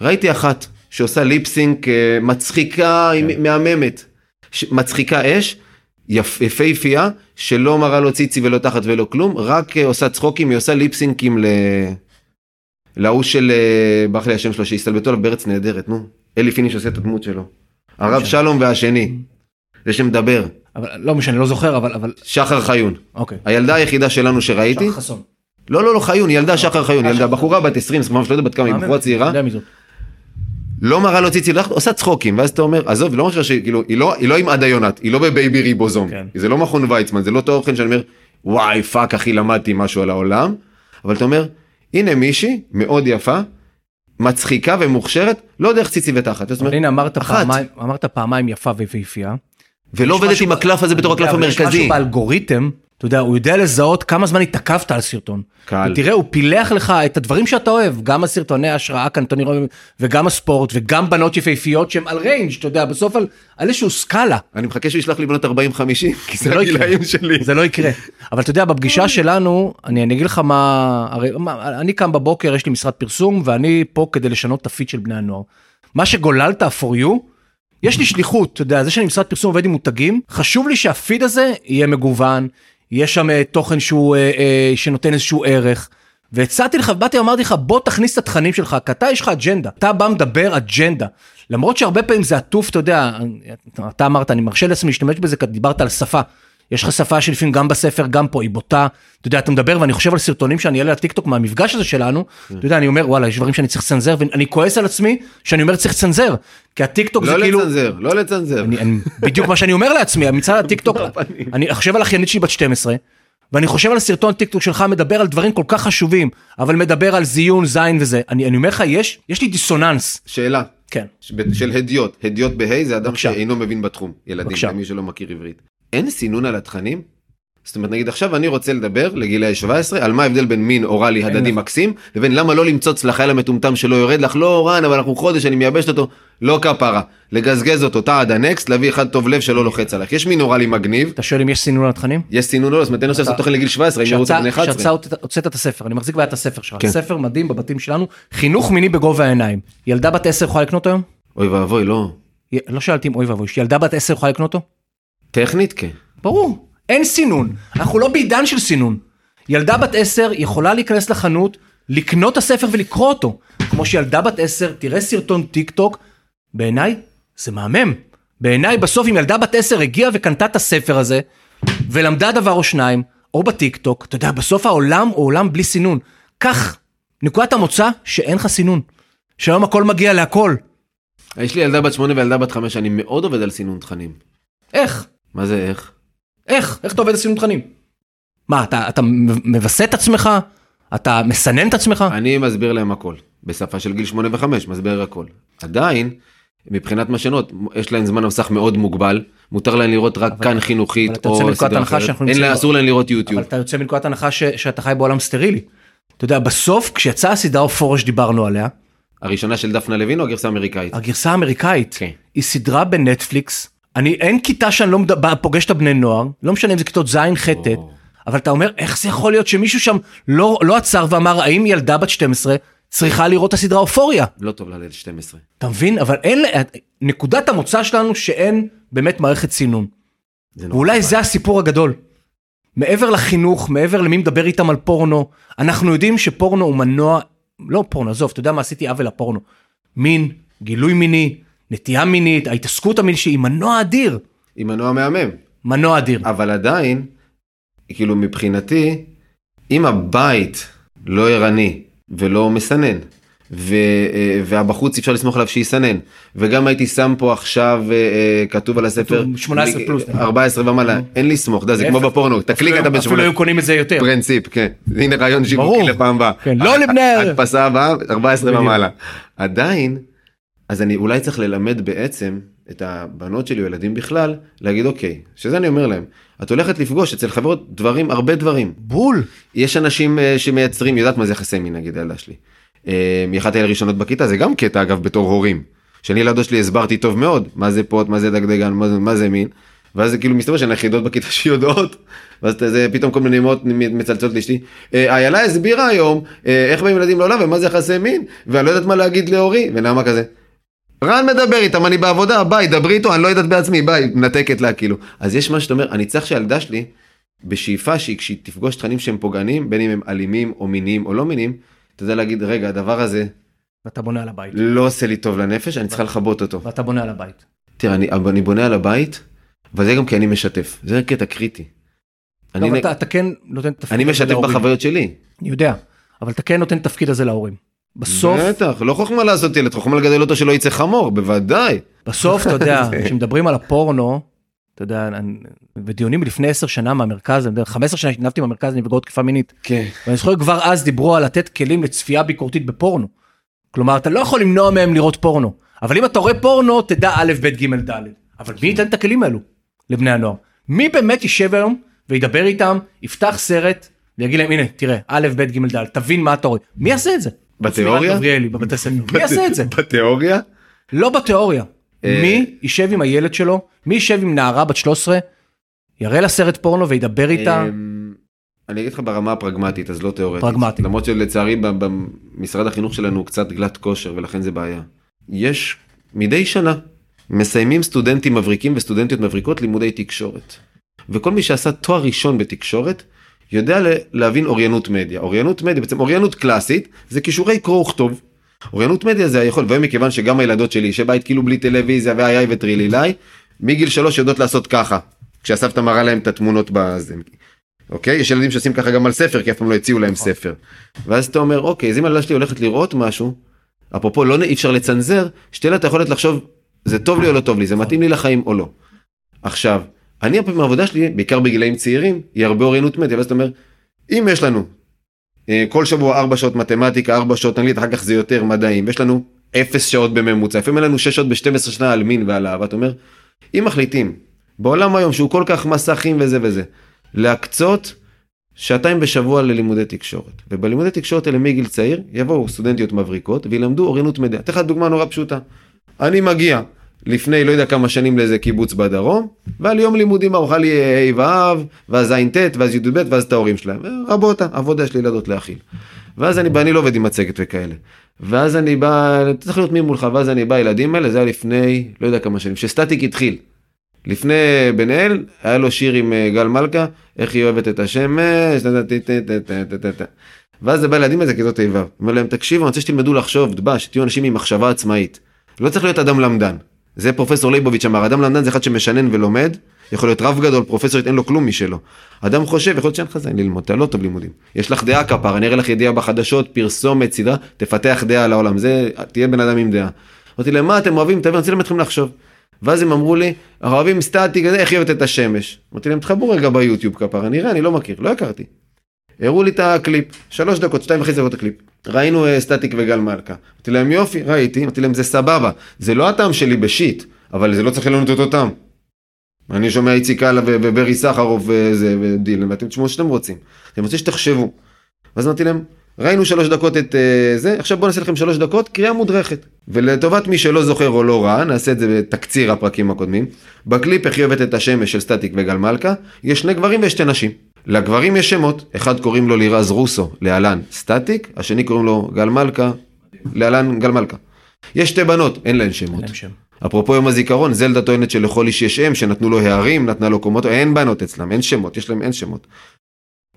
Speaker 2: ראיתי אחת שעושה ליפסינק מצחיקה מהממת. מצחיקה אש יפהפייה שלא מראה לו ציצי ולא תחת ולא כלום רק עושה צחוקים היא עושה ליפסינקים ל... להוא של ברח לי השם שלו שהסתלבטו עליו בארץ נהדרת נו אלי פיניש עושה את הדמות שלו. הרב שלום והשני. זה שמדבר.
Speaker 1: אבל לא משנה לא זוכר אבל אבל
Speaker 2: שחר חיון.
Speaker 1: אוקיי.
Speaker 2: הילדה היחידה שלנו שראיתי.
Speaker 1: שחר חסון.
Speaker 2: לא לא לא חיון ילדה שחר חיון ילדה בחורה בת 20 25 לא יודע בת כמה היא בחורה צעירה. לא מראה לו ציצי עושה צחוקים ואז אתה אומר עזוב לא משהו שכאילו היא לא היא לא עם עדה יונת היא לא בבייבי ריבוזום
Speaker 1: כן.
Speaker 2: זה לא מכון ויצמן זה לא תוכן שאני אומר וואי פאק אחי למדתי משהו על העולם אבל אתה אומר הנה מישהי מאוד יפה מצחיקה ומוכשרת לא דרך ציצי ותחת.
Speaker 1: אבל הנה אמרת
Speaker 2: אחת.
Speaker 1: פעמיים אמרת פעמיים יפה ויפהפייה.
Speaker 2: ולא עובדת
Speaker 1: משהו-
Speaker 2: עם הקלף הזה בתור הקלף
Speaker 1: אבל יש
Speaker 2: המרכזי.
Speaker 1: משהו באלגוריתם, אתה יודע, הוא יודע לזהות כמה זמן התעכבת על סרטון.
Speaker 2: קל.
Speaker 1: ותראה, הוא פילח לך את הדברים שאתה אוהב, גם הסרטוני ההשראה כאן, טוני רובינס, וגם הספורט, וגם בנות יפהפיות שהם על range, אתה יודע, בסוף על, על איזשהו סקאלה.
Speaker 2: אני מחכה שהוא ישלח לי בנות 40-50 כי זה
Speaker 1: לא יקרה.
Speaker 2: שלי.
Speaker 1: זה לא יקרה. אבל אתה יודע, בפגישה שלנו, אני, אני אגיד לך מה, הרי מה, אני קם בבוקר, יש לי משרד פרסום, ואני פה כדי לשנות את הפיד של בני הנוער. מה שגוללת, for you, יש לי שליחות, אתה יודע, זה שאני משרד פרסום עובד עם מותגים, חשוב לי שהפיד הזה יהיה מגוון, יש שם אה, תוכן שהוא, אה, אה, שנותן איזשהו ערך. והצעתי לך, באתי ואמרתי לך, בוא תכניס את התכנים שלך, כי אתה יש לך אג'נדה, אתה בא מדבר אג'נדה. למרות שהרבה פעמים זה עטוף, אתה יודע, אתה אמרת, אני מרשה לעצמי להשתמש בזה, כי דיברת על שפה. יש לך שפה שלפעמים גם בספר, גם פה, היא בוטה. אתה יודע, אתה מדבר ואני חושב על סרטונים שאני אעלה לטיקטוק מהמפגש הזה שלנו, אתה יודע, אני אומר, וואלה, יש דברים שאני צריך לצנזר, ואני כועס על עצמי שאני אומר צריך לצנזר. כי הטיקטוק זה
Speaker 2: לא
Speaker 1: כאילו...
Speaker 2: לצנזר, לא לצנזר.
Speaker 1: אני, אני, בדיוק מה שאני אומר לעצמי, מצד הטיקטוק,
Speaker 2: בפנים.
Speaker 1: אני חושב על אחיינית שלי בת 12, ואני חושב על סרטון טיקטוק שלך מדבר על דברים כל כך חשובים, אבל מדבר על זיון, זין וזה. אני, אני אומר לך, יש, יש לי דיסוננס.
Speaker 2: שאלה.
Speaker 1: כן.
Speaker 2: של הדיוט, הדיוט בה' זה אדם. שאינו מבין בתחום, ילדים. למי שלא מכיר עברית. אין סינון על התכנים? זאת אומרת נגיד עכשיו אני רוצה לדבר לגילאי 17 על מה ההבדל בין מין אוראלי הדדי. מקסים לבין למה לא למצוץ לחייל המטומטם שלא יורד לך לא רן אבל אנחנו חודש אני מייבשת אותו לא כפרה לגזגז אותו תא עד הנקסט להביא אחד טוב לב שלא לוחץ עליך יש מין אוראלי מגניב
Speaker 1: אתה שואל אם יש סינון על התכנים?
Speaker 2: יש סינון לא זאת אומרת אין לעשות תוכן לגיל 17 אם אותו בני
Speaker 1: כשאתה
Speaker 2: 11
Speaker 1: הוצאת את הספר, אני מחזיק את הספר שלך,
Speaker 2: כן.
Speaker 1: ספר מדהים בבתים שלנו, חינוך מיני בגובה העיניים. ילדה בת 10 יכולה לקנות היום?
Speaker 2: אוי ואבוי לא
Speaker 1: לא שאלתי אם אוי ואבוי, ילדה בת 10 יכולה לקנות אותו?
Speaker 2: טכנית כן
Speaker 1: ברור, אין סינון, אנחנו לא בעידן של סינון. ילדה בת 10 יכולה להיכנס לחנות, לקנות את הספר ולקרוא אותו. כמו שילדה בת 10 תראה סרטון טיק טוק, בעיניי זה מהמם. בעיניי בסוף אם ילדה בת 10 הגיעה וקנתה את הספר הזה, ולמדה דבר או שניים, או בטיק טוק, אתה יודע, בסוף העולם הוא עולם בלי סינון. כך, נקודת המוצא שאין לך סינון. שהיום הכל מגיע להכל.
Speaker 2: יש לי ילדה בת 8 וילדה בת 5 אני מאוד עובד על סינון תכנים
Speaker 1: איך?
Speaker 2: מה זה איך
Speaker 1: איך? איך אתה עובד על סינון תכנים? מה, אתה, אתה מווסת את עצמך? אתה מסנן את עצמך?
Speaker 2: אני מסביר להם הכל, בשפה של גיל 8 ו-5, מסביר הכל. עדיין, מבחינת משנות, יש להם זמן המסך מאוד מוגבל, מותר להם לראות רק
Speaker 1: אבל-
Speaker 2: כאן חינוכית
Speaker 1: אבל
Speaker 2: או סדרה
Speaker 1: הנחה
Speaker 2: אחרת. אין לה- אסור להם לראות יוטיוב.
Speaker 1: אבל אתה יוצא מנקודת הנחה ש, שאתה חי בעולם סטרילי. אתה יודע, בסוף, כשיצאה הסדרה אופורה שדיברנו עליה,
Speaker 2: הראשונה של דפנה לוין או הגרסה האמריקאית?
Speaker 1: הגרסה האמריקאית,
Speaker 2: כן.
Speaker 1: היא סדרה בנטפליקס, אני, אין כיתה שאני לא מדבר, פוגש את הבני נוער, לא משנה אם זה כיתות ז', ח', ט'. אבל אתה אומר, איך זה יכול להיות שמישהו שם לא, לא עצר ואמר, האם ילדה בת 12 צריכה לראות את הסדרה אופוריה?
Speaker 2: לא טוב לילד 12.
Speaker 1: אתה מבין? אבל אין, נקודת המוצא שלנו שאין באמת מערכת סינון.
Speaker 2: זה
Speaker 1: ואולי. זה הסיפור הגדול. מעבר לחינוך, מעבר למי מדבר איתם על פורנו, אנחנו יודעים שפורנו הוא מנוע, לא פורנו, עזוב, אתה יודע מה עשיתי עוול לפורנו. מין, גילוי מיני, נטייה מינית, ההתעסקות המינית שהיא מנוע אדיר.
Speaker 2: עם מנוע מהמם.
Speaker 1: מנוע אדיר.
Speaker 2: אבל עדיין, כאילו מבחינתי, אם הבית לא ערני ולא מסנן, ו, אה, והבחוץ אפשר לסמוך עליו שיסנן, וגם הייתי שם פה עכשיו אה, אה, כתוב על הספר,
Speaker 1: כתוב 18 פלוס.
Speaker 2: 14 ומעלה, אין לי סמוך, אתה יודע, זה כמו. בפורנו, תקליק אתה בן
Speaker 1: אפילו
Speaker 2: 18.
Speaker 1: היו קונים את זה יותר.
Speaker 2: פרינציפ, כן. הנה רעיון שיווקי. לפעם הבאה.
Speaker 1: כן, לא לבני...
Speaker 2: הדפסה הבאה, 14
Speaker 1: בדיוק.
Speaker 2: ומעלה. עדיין, אז אני אולי צריך ללמד בעצם את הבנות שלי או ילדים בכלל, להגיד אוקיי, שזה אני אומר להם, את הולכת לפגוש אצל חברות דברים, הרבה דברים.
Speaker 1: בול.
Speaker 2: יש אנשים אה, שמייצרים, יודעת מה זה יחסי מין נגיד הילדה שלי. אה, היא אחת הראשונות בכיתה, זה גם קטע אגב בתור הורים. שאני לילדות שלי הסברתי טוב מאוד, מה זה פוט, מה זה דגדגן, מה מה זה מין. ואז זה כאילו מסתבר שהן היחידות בכיתה שיודעות, ואז זה פתאום כל מיני אמהות מצלצלות לאשתי. "אה, איילה הסבירה היום איך באים ילדים לעולם ומה זה יחסי מין, ואני לא יודעת מה להגיד להורי, ונעמה כזה. רן מדבר איתם, אני בעבודה, ביי, דברי איתו, אני לא יודעת בעצמי, ביי, מנתקת לה כאילו. אז יש מה שאתה אומר, אני צריך שהילדה שלי, בשאיפה שהיא, כשהיא תפגוש תכנים שהם פוגעניים, בין אם הם אלימים או מיניים או לא מיניים, אתה יודע להגיד, רגע, הדבר הזה
Speaker 1: ואתה בונה על הבית.
Speaker 2: לא עושה לי טוב לנפש, אני צריכה לכבות אותו.
Speaker 1: ואתה בונה על הבית.
Speaker 2: תראה, אני, אני בונה על הבית, אבל זה גם כי אני משתף, זה קטע קריטי.
Speaker 1: לא,
Speaker 2: אני, נ-
Speaker 1: אתה- אתה כן נותן תפקיד
Speaker 2: אני משתף. בחוויות שלי.
Speaker 1: אני יודע, אבל אתה כן נותן תפקיד הזה להורים. בסוף,
Speaker 2: בטח, לא חוכמה לעשות ילד, חוכמה לגדל אותו שלא יצא חמור, בוודאי.
Speaker 1: בסוף, אתה יודע, כשמדברים על הפורנו, אתה יודע, אני- בדיונים לפני 10 שנה מהמרכז, אני יודע, 15 שנה התנדבתי במרכז לנפגעות תקיפה מינית,
Speaker 2: כן.
Speaker 1: ואני זוכר כבר אז דיברו על לתת כלים לצפייה ביקורתית בפורנו. כלומר, אתה לא יכול למנוע מהם לראות פורנו, אבל אם אתה רואה פורנו, תדע א', ב', ג', ד'. אבל מי ייתן את הכלים האלו לבני הנוער? מי באמת יישב היום וידבר איתם, יפתח סרט, ויגיד להם, הנה, תראה, א', ב', ג', ד', תבין מה אתה רואה. מי יעשה את זה?
Speaker 2: בתיאוריה?
Speaker 1: גבריאלי בבתי ספר. מי יעשה את זה?
Speaker 2: בתיאוריה?
Speaker 1: לא בתיאוריה.
Speaker 2: אה,
Speaker 1: מי יישב עם הילד שלו, מי יישב עם נערה בת 13, יראה לה סרט פורנו וידבר איתה,
Speaker 2: אמ, אני אגיד לך ברמה הפרגמטית, אז לא תיאורטית.
Speaker 1: פרגמטית.
Speaker 2: למרות שלצערי במשרד החינוך שלנו הוא קצת גלת כושר ולכן זה בעיה. יש מדי שנה מסיימים סטודנטים מבריקים וסטודנטיות מבריקות לימודי תקשורת. וכל מי שעשה תואר ראשון בתקשורת יודע להבין אוריינות מדיה. אוריינות מדיה, בעצם אוריינות קלאסית, זה כישורי קרוא וכתוב. אוריינות מדיה זה היכול, והיום מכיוון שגם הילדות שלי שבית כאילו בלי טלוויזיה ואיי איי וטרילילי, מגיל שלוש יודעות לעשות ככה. כשהסבתא מראה להם את התמונות בזה. אוקיי? יש ילדים שעושים ככה גם על ספר, כי אף פעם לא הציעו להם. ספר. ואז אתה אומר, אוקיי, אז אם הילדה שלי הולכת לראות משהו, אפרופו לא אי אפשר לצנזר, שתהיה לה את היכולת לחשוב, זה טוב לי או לא טוב לי, זה מתאים לי לחיים או לא. עכשיו, אני הרבה מהעבודה שלי, בעיקר בגילאים צעירים, היא הרבה אוריינות מדיה, ואז אתה אומר, אם יש לנו אה, כל שבוע 4 שעות מתמטיקה, 4 שעות אנגלית, אחר כך זה יותר מדעים, ויש לנו 0 שעות בממוצע, לפעמים אין לנו 6 שעות ב-12 שנה על מין ועל אהבה, אתה אומר, אם מחליטים, בעולם היום שהוא כל כך מסכים וזה וזה, להקצות שעתיים בשבוע ללימודי תקשורת. ובלימודי תקשורת האלה מגיל צעיר יבואו סטודנטיות מבריקות וילמדו אוריינות מדיה. אתן לך דוגמה נורא פשוטה. אני מגיע לפני לא יודע כמה שנים לאיזה קיבוץ בדרום, ועל יום לימודים ארוחה לי ה' ו', ואז ע' ט' ואז י"ב, ואז את ההורים שלהם. רבותה, עבודה יש לי ילדות להכיל. ואז אני בא, אני לא עובד עם מצגת וכאלה. ואז אני בא, אתה צריך להיות מי מולך, ואז אני בא, ילדים האלה, זה היה לפני, לא יודע כמה שנים, שסטטיק התחיל. לפני בן אל, היה לו שיר עם אה, גל מלכה, איך היא אוהבת את השמש, ואז זה בא לילדים האלה, כיתות ה' ו'. אומר להם, תקשיבו, אני רוצה שתלמדו לחשוב, דבש, תהיו אנשים עם מחשבה עצמאית. לא צריך להיות אדם למדן. זה פרופסור ליבוביץ' אמר, אדם למדן זה אחד שמשנן ולומד, יכול להיות רב גדול, פרופסורית, אין לו כלום משלו. אדם חושב, יכול להיות שאין לך זין ללמוד, אתה לא טוב לימודים. יש לך דעה כפרה, אני אראה לך ידיעה בחדשות, פרסומת, סדרה, תפתח דעה על העולם, זה, תהיה בן אדם עם דעה. אמרתי להם, מה אתם אוהבים? אני רוצה ללמד אתכם לחשוב. ואז הם אמרו לי, אוהבים סטטיק, איך אוהבת את השמש? אמרתי להם, תחברו רגע ביוטיוב כפרה, נראה, אני לא מכיר, לא הכרתי. הראו לי את הקליפ, שלוש דקות, שתיים וחצי דקות הקליפ. ראינו uh, סטטיק וגל מלכה. אמרתי להם יופי, ראיתי, אמרתי להם זה סבבה, זה לא הטעם שלי בשיט, אבל זה לא צריך לנו את אותו טעם. אני שומע איציק קאלה וברי סחרוף וזה ודילן, ואתם תשמעו שאתם רוצים. אני רוצה שתחשבו. ואז אמרתי להם, ראינו שלוש דקות את uh, זה, עכשיו בואו נעשה לכם שלוש דקות קריאה מודרכת. ולטובת מי שלא זוכר או לא ראה, נעשה את זה בתקציר הפרקים הקודמים. בקליפ איך אוהבת את השמש של סטטיק וגל מלכה, יש שני גברים ויש שתי נשים. לגברים יש שמות, אחד קוראים לו לירז רוסו, להלן סטטיק, השני קוראים לו גל מלכה, להלן גל מלכה. יש שתי בנות, אין להן שמות.
Speaker 1: אין שם.
Speaker 2: אפרופו יום הזיכרון, זלדה טוענת שלכל איש יש אם, שנתנו לו הערים, נתנה לו קומות, אין בנות אצלם, אין שמות, יש להם אין שמות.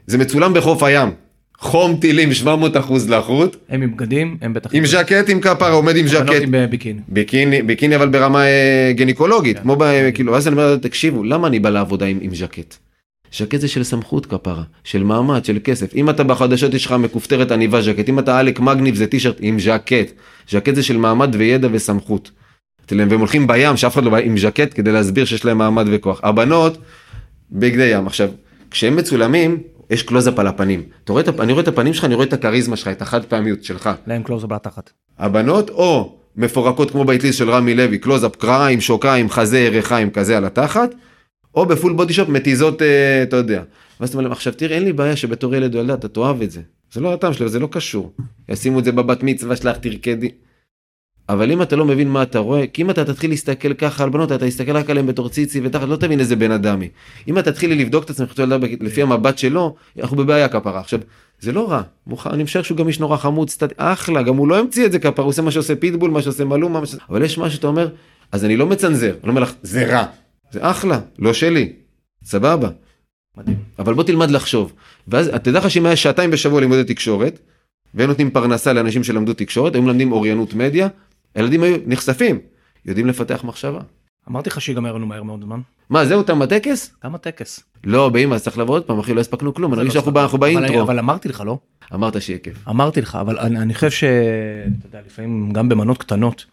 Speaker 2: זה מצולם בחוף הים, חום טילים 700 אחוז לחות,
Speaker 1: הם עם בגדים, הם בטח...
Speaker 2: עם ז'קט עם כפרה, עומד עם ז'קט,
Speaker 1: עם אה, ביקיני.
Speaker 2: ביקיני, ביקיני אבל ברמה אה, גניקולוגית,
Speaker 1: כן.
Speaker 2: כמו ב... כאילו, אז אני אומר, תקשיבו, למה אני בא לעבודה עם ז'קט? ז'קט זה של סמכות כפרה, של מעמד, של כסף. אם אתה בחדשות יש לך מכופתרת עניבה ז'קט, אם אתה עלק מגניב זה טישרט עם ז'קט. ז'קט זה של מעמד וידע וסמכות. והם הולכים בים, שאף אחד לא בא עם ז'קט כדי להסביר שיש להם מעמד וכוח. הבנות, בגדי ים. עכשיו, כשהם מצולמים, יש קלוזאפ על הפנים. רואה אני רואה את הפנים שלך, אני רואה את הכריזמה שלך, את החד פעמיות שלך.
Speaker 1: להן close על התחת.
Speaker 2: הבנות או מפורקות כמו באטליז של רמי לוי, קלוזאפ קריים, שוקיים, חזה, ירכיים, כזה על התחת, או ב full body shot מתיזות, אה, אתה יודע. ואז אתה אומר להם, עכשיו תראה, אין לי בעיה שבתור ילד או ילדה אתה תאהב את זה. זה לא הטעם שלו, זה לא קשור. ישימו את זה בבת מצווה שלך, תרקדי. אבל אם אתה לא מבין מה אתה רואה, כי אם אתה תתחיל להסתכל ככה על בנות, אתה תסתכל רק עליהם בתור ציצי ותחת, לא תבין איזה בן אדם היא. אם אתה תתחיל לבדוק את עצמך ילדה לפי המבט שלו, אנחנו בבעיה כפרה. עכשיו, זה לא רע, מוכן, אני משער שהוא גם איש נורא חמוד, סטט... אחלה, גם הוא לא המציא את זה כפרה, הוא עושה מה שעושה פיטבול, מה שעושה מלומה, מה ש... אבל יש משהו שאתה אומר, אז אני לא מצנזר, אני אומר לך, זה רע, זה אחלה, לא שלי, סבבה.
Speaker 1: מדהים.
Speaker 2: אבל בוא תלמד לחשוב. ואז תדע לך שאם היה שעתיים בשבוע לימודי תקשורת, והם נותנים פרנסה לאנשים שלמדו תקשורת, היו מלמדים אוריינות מדיה, הילדים היו נחשפים, יודעים לפתח מחשבה.
Speaker 1: אמרתי לך שיגמר לנו מהר מאוד זמן.
Speaker 2: מה, זהו, תם הטקס?
Speaker 1: גם הטקס.
Speaker 2: לא, באמא, אז צריך לבוא עוד פעם, אחי, לא הספקנו כלום, אני
Speaker 1: זה
Speaker 2: מרגיש
Speaker 1: לא
Speaker 2: שאנחנו באינטרו.
Speaker 1: אבל אמרתי לך, לא?
Speaker 2: אמרת שיהיה כיף.
Speaker 1: אמרתי לך, אבל אני, אני חושב ש... אתה יודע, לפעמים גם במנות קטנות,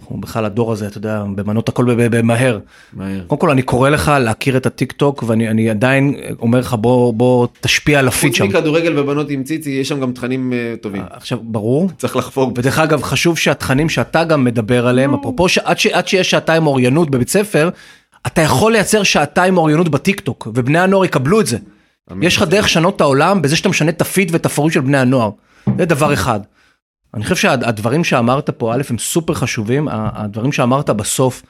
Speaker 1: אנחנו בכלל הדור הזה, אתה יודע, במנות הכל במהר.
Speaker 2: מהר.
Speaker 1: קודם כל אני קורא לך להכיר את הטיק טוק ואני אני עדיין אומר לך בוא בוא תשפיע על הפיד
Speaker 2: חוץ
Speaker 1: שם.
Speaker 2: מכדורגל ובנות עם ציצי, יש שם גם תכנים אה, טובים.
Speaker 1: עכשיו ברור.
Speaker 2: צריך לחפור.
Speaker 1: ודרך אגב חשוב שהתכנים שאתה גם מדבר עליהם אפרופו שעד ש- עד שיש שעתיים אוריינות בבית ספר אתה יכול לייצר שעתיים אוריינות בטיק טוק ובני הנוער יקבלו את זה. יש לך דרך לשנות את העולם בזה שאתה משנה את הפיד ואת הפורום של בני הנוער. זה דבר אחד. אני חושב שהדברים שאמרת פה א' הם סופר חשובים הדברים שאמרת בסוף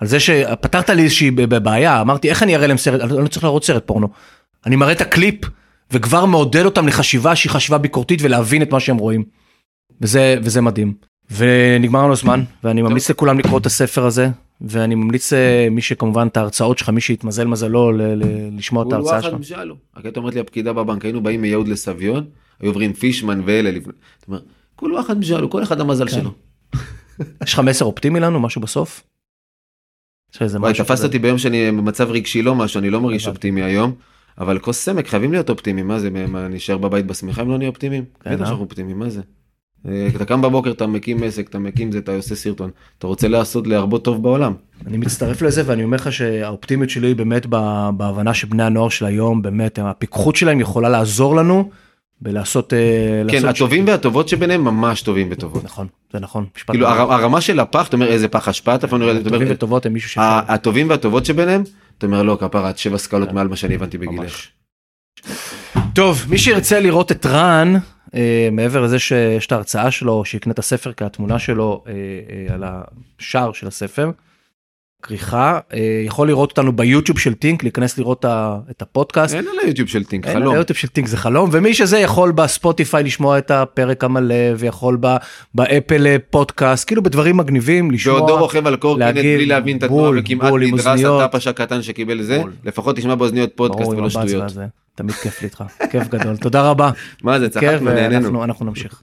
Speaker 1: על זה שפתרת לי איזושהי בעיה אמרתי איך אני אראה להם סרט אני לא צריך להראות סרט פורנו. אני מראה את הקליפ וכבר מעודד אותם לחשיבה שהיא חשיבה ביקורתית ולהבין את מה שהם רואים. וזה וזה מדהים. ונגמר לנו הזמן ואני ממליץ לכולם לקרוא את הספר הזה ואני ממליץ אה, מי שכמובן את ההרצאות שלך מי שהתמזל מזלו ל- ל- לשמוע את ההרצאה
Speaker 2: אחד
Speaker 1: שלך.
Speaker 2: משאלו. רק הייתה אומרת לי הפקידה בבנק, היינו באים מיהוד לסביון, היו עוברים פישמן ואלה לפני. כולו אחד משאלו, כל אחד המזל
Speaker 1: כן.
Speaker 2: שלו.
Speaker 1: יש לך מסר אופטימי לנו משהו בסוף?
Speaker 2: וואי, תפסת? אותי ביום שאני במצב רגשי לא משהו, אני לא מרגיש. אופטימי היום. אבל כוס סמק חייבים להיות אופטימיים, מה זה, מה, נשאר בבית בשמיכה אם לא נהיה אופטימיים?
Speaker 1: כן,
Speaker 2: בטח
Speaker 1: אה?
Speaker 2: שאנחנו אופטימיים, מה זה? אה, אתה קם בבוקר, אתה מקים עסק, אתה מקים זה, אתה עושה סרטון. אתה רוצה לעשות להרבות טוב בעולם.
Speaker 1: אני מצטרף לזה ואני אומר לך שהאופטימיות שלי היא באמת ב- בהבנה שבני הנוער של היום באמת הפיקחות שלהם יכולה לעזור לנו בלעשות אה,
Speaker 2: כן, הטובים והטובות שביניהם ממש טובים וטובות.
Speaker 1: נכון זה נכון
Speaker 2: כאילו. הר- הרמה של הפח, אתה אומר איזה פח אשפה, אתה אומר, אתה
Speaker 1: טובים
Speaker 2: אומר,
Speaker 1: וטובות הם מישהו ש...
Speaker 2: הטובים והטובות שביניהם, אתה אומר לא כפרה, את שבע סקלות
Speaker 1: כן.
Speaker 2: מעל מה שאני הבנתי בגילך.
Speaker 1: טוב מי שירצה לראות את רן אה, מעבר לזה שיש את ההרצאה שלו שיקנה את הספר כי התמונה שלו אה, אה, על השער של הספר. כריכה אה, יכול לראות אותנו ביוטיוב של טינק להיכנס לראות את הפודקאסט.
Speaker 2: אין על היוטיוב של Think,
Speaker 1: אין,
Speaker 2: חלום.
Speaker 1: היוטיוב של Think זה חלום ומי שזה יכול בספוטיפיי לשמוע את הפרק המלא ויכול ב- באפל פודקאסט כאילו בדברים מגניבים לשמוע.
Speaker 2: בעודו רוכב על קורקינט בלי להבין את התנועה וכמעט נדרס. הטפש הקטן שקיבל זה,
Speaker 1: בול.
Speaker 2: לפחות תשמע באוזניות פודקאסט ולא שטויות.
Speaker 1: תמיד כיף לי איתך כיף גדול תודה רבה.
Speaker 2: מה זה, צחקנו, נהנינו.
Speaker 1: ואנחנו אנחנו נמשיך.